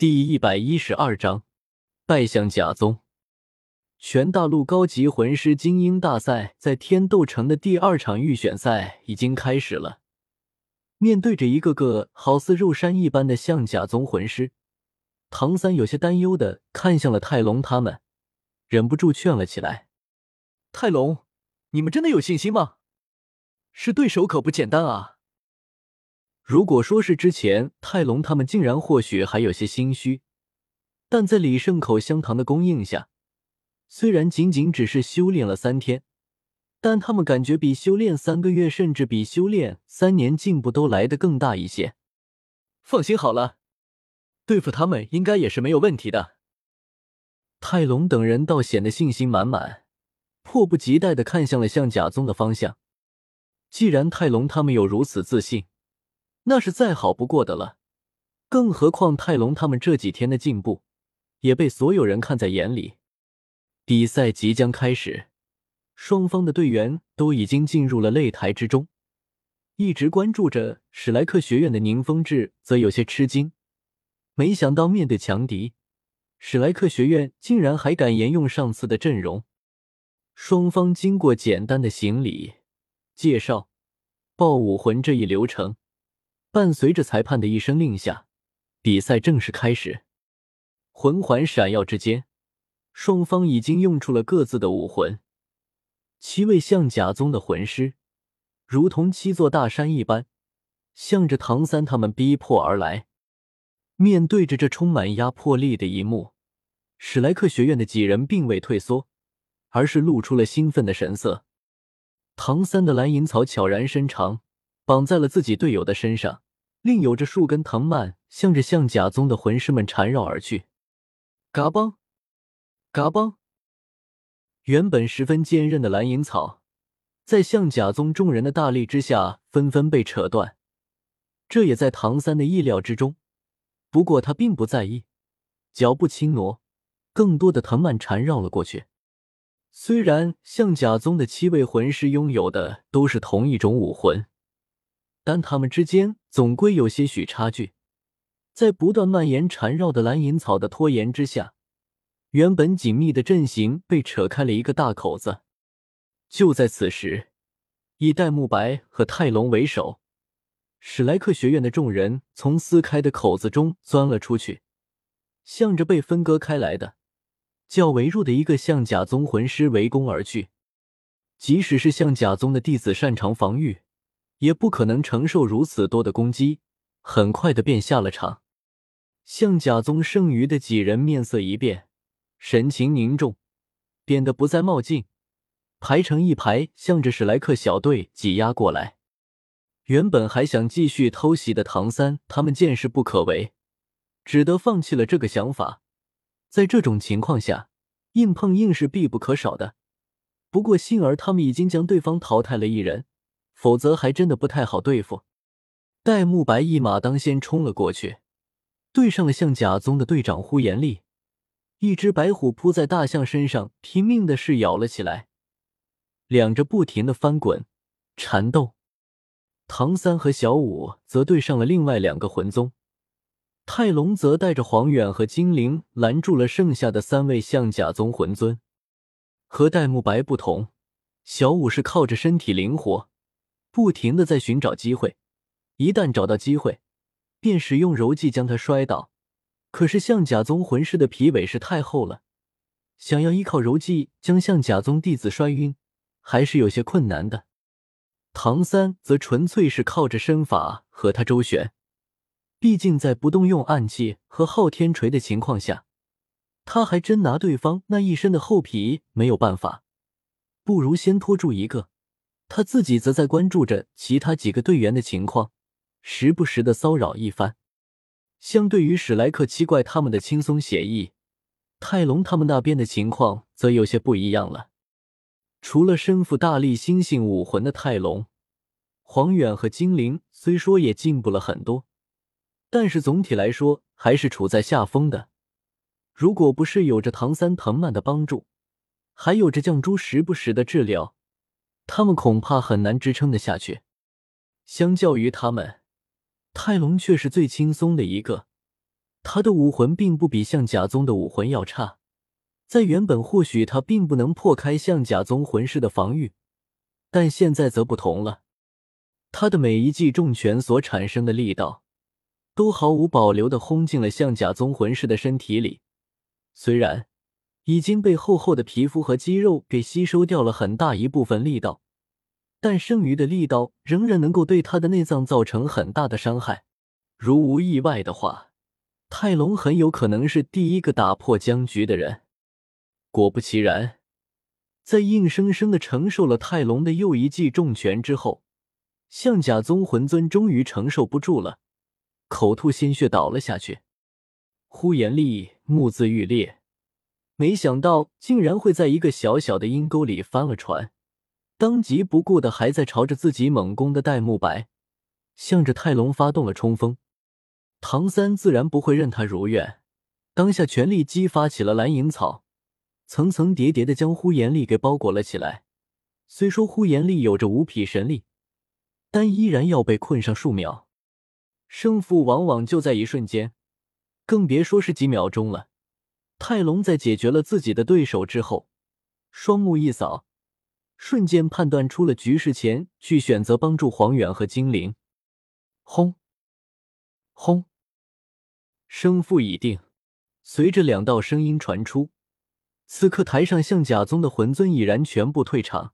第一百一十二章，拜向甲宗。全大陆高级魂师精英大赛在天斗城的第二场预选赛已经开始了。面对着一个个好似肉山一般的象甲宗魂师，唐三有些担忧的看向了泰隆他们，忍不住劝了起来：“泰隆，你们真的有信心吗？是对手可不简单啊！”如果说是之前泰隆他们竟然或许还有些心虚，但在李胜口香糖的供应下，虽然仅仅只是修炼了三天，但他们感觉比修炼三个月，甚至比修炼三年进步都来得更大一些。放心好了，对付他们应该也是没有问题的。泰隆等人倒显得信心满满，迫不及待的看向了象甲宗的方向。既然泰隆他们有如此自信。那是再好不过的了，更何况泰隆他们这几天的进步也被所有人看在眼里。比赛即将开始，双方的队员都已经进入了擂台之中。一直关注着史莱克学院的宁风致则有些吃惊，没想到面对强敌，史莱克学院竟然还敢沿用上次的阵容。双方经过简单的行礼、介绍、报武魂这一流程。伴随着裁判的一声令下，比赛正式开始。魂环闪耀之间，双方已经用出了各自的武魂。七位象甲宗的魂师，如同七座大山一般，向着唐三他们逼迫而来。面对着这充满压迫力的一幕，史莱克学院的几人并未退缩，而是露出了兴奋的神色。唐三的蓝银草悄然伸长。绑在了自己队友的身上，另有着数根藤蔓向着象甲宗的魂师们缠绕而去。嘎嘣，嘎嘣！原本十分坚韧的蓝银草，在象甲宗众人的大力之下，纷纷被扯断。这也在唐三的意料之中，不过他并不在意，脚步轻挪，更多的藤蔓缠绕了过去。虽然象甲宗的七位魂师拥有的都是同一种武魂。但他们之间总归有些许差距，在不断蔓延缠绕的蓝银草的拖延之下，原本紧密的阵型被扯开了一个大口子。就在此时，以戴沐白和泰隆为首，史莱克学院的众人从撕开的口子中钻了出去，向着被分割开来的较为弱的一个象甲宗魂师围攻而去。即使是象甲宗的弟子擅长防御。也不可能承受如此多的攻击，很快的便下了场。象甲宗剩余的几人面色一变，神情凝重，变得不再冒进，排成一排，向着史莱克小队挤压过来。原本还想继续偷袭的唐三，他们见势不可为，只得放弃了这个想法。在这种情况下，硬碰硬是必不可少的。不过幸而他们已经将对方淘汰了一人。否则还真的不太好对付。戴沐白一马当先冲了过去，对上了象甲宗的队长呼延丽。一只白虎扑在大象身上，拼命的是咬了起来，两着不停的翻滚缠斗。唐三和小舞则对上了另外两个魂宗，泰隆则带着黄远和精灵拦住了剩下的三位象甲宗魂尊。和戴沐白不同，小舞是靠着身体灵活。不停的在寻找机会，一旦找到机会，便使用柔技将他摔倒。可是象甲宗魂师的皮尾是太厚了，想要依靠柔技将象甲宗弟子摔晕，还是有些困难的。唐三则纯粹是靠着身法和他周旋，毕竟在不动用暗器和昊天锤的情况下，他还真拿对方那一身的厚皮没有办法。不如先拖住一个。他自己则在关注着其他几个队员的情况，时不时的骚扰一番。相对于史莱克七怪他们的轻松写意，泰隆他们那边的情况则有些不一样了。除了身负大力星星武魂的泰隆，黄远和精灵虽说也进步了很多，但是总体来说还是处在下风的。如果不是有着唐三藤蔓的帮助，还有着绛珠时不时的治疗。他们恐怕很难支撑得下去。相较于他们，泰隆却是最轻松的一个。他的武魂并不比象甲宗的武魂要差，在原本或许他并不能破开象甲宗魂师的防御，但现在则不同了。他的每一记重拳所产生的力道，都毫无保留的轰进了象甲宗魂师的身体里。虽然已经被厚厚的皮肤和肌肉给吸收掉了很大一部分力道，但剩余的力道仍然能够对他的内脏造成很大的伤害。如无意外的话，泰隆很有可能是第一个打破僵局的人。果不其然，在硬生生的承受了泰隆的又一记重拳之后，象甲宗魂尊终于承受不住了，口吐鲜血倒了下去。呼延丽目眦欲裂，没想到竟然会在一个小小的阴沟里翻了船，当即不顾的还在朝着自己猛攻的戴沐白，向着泰隆发动了冲锋。唐三自然不会任他如愿，当下全力激发起了蓝银草，层层叠叠的将呼延丽给包裹了起来。虽说呼延丽有着五匹神力，但依然要被困上数秒。胜负往往就在一瞬间，更别说是几秒钟了。泰隆在解决了自己的对手之后，双目一扫，瞬间判断出了局势，前去选择帮助黄远和精灵。轰！轰！胜负已定，随着两道声音传出，此刻台上象甲宗的魂尊已然全部退场，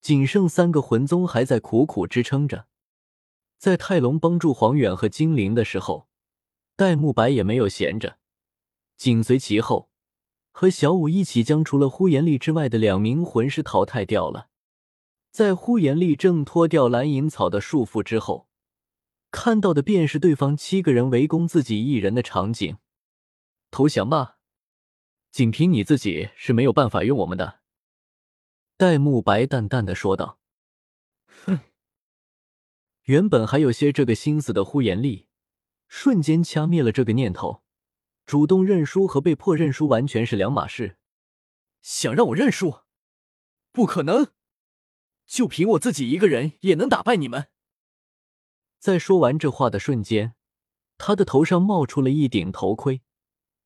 仅剩三个魂宗还在苦苦支撑着。在泰隆帮助黄远和精灵的时候，戴沐白也没有闲着，紧随其后，和小舞一起将除了呼延丽之外的两名魂师淘汰掉了。在呼延丽挣脱掉蓝银草的束缚之后。看到的便是对方七个人围攻自己一人的场景，投降吧！仅凭你自己是没有办法用我们的。”戴沐白淡淡的说道。“哼！”原本还有些这个心思的呼延丽，瞬间掐灭了这个念头。主动认输和被迫认输完全是两码事。想让我认输？不可能！就凭我自己一个人也能打败你们？在说完这话的瞬间，他的头上冒出了一顶头盔，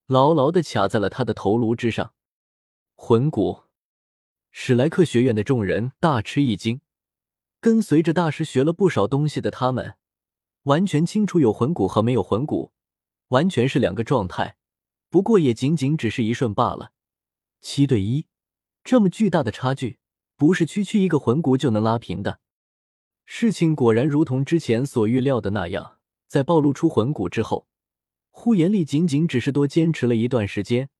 牢牢的卡在了他的头颅之上。魂骨，史莱克学院的众人大吃一惊。跟随着大师学了不少东西的他们，完全清楚有魂骨和没有魂骨完全是两个状态。不过也仅仅只是一瞬罢了。七对一，这么巨大的差距，不是区区一个魂骨就能拉平的。事情果然如同之前所预料的那样，在暴露出魂骨之后，呼延丽仅仅只是多坚持了一段时间，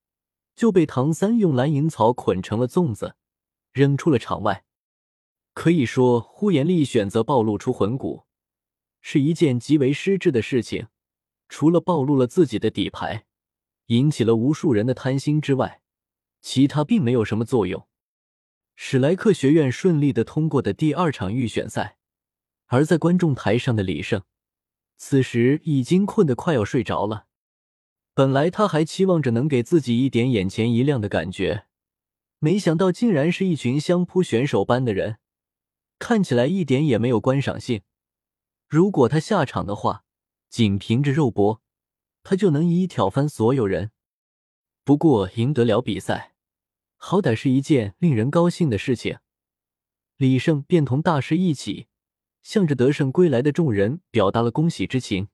就被唐三用蓝银草捆成了粽子，扔出了场外。可以说，呼延丽选择暴露出魂骨，是一件极为失智的事情。除了暴露了自己的底牌，引起了无数人的贪心之外，其他并没有什么作用。史莱克学院顺利的通过的第二场预选赛。而在观众台上的李胜，此时已经困得快要睡着了。本来他还期望着能给自己一点眼前一亮的感觉，没想到竟然是一群相扑选手般的人，看起来一点也没有观赏性。如果他下场的话，仅凭着肉搏，他就能一一挑翻所有人。不过赢得了比赛，好歹是一件令人高兴的事情。李胜便同大师一起。向着得胜归来的众人表达了恭喜之情。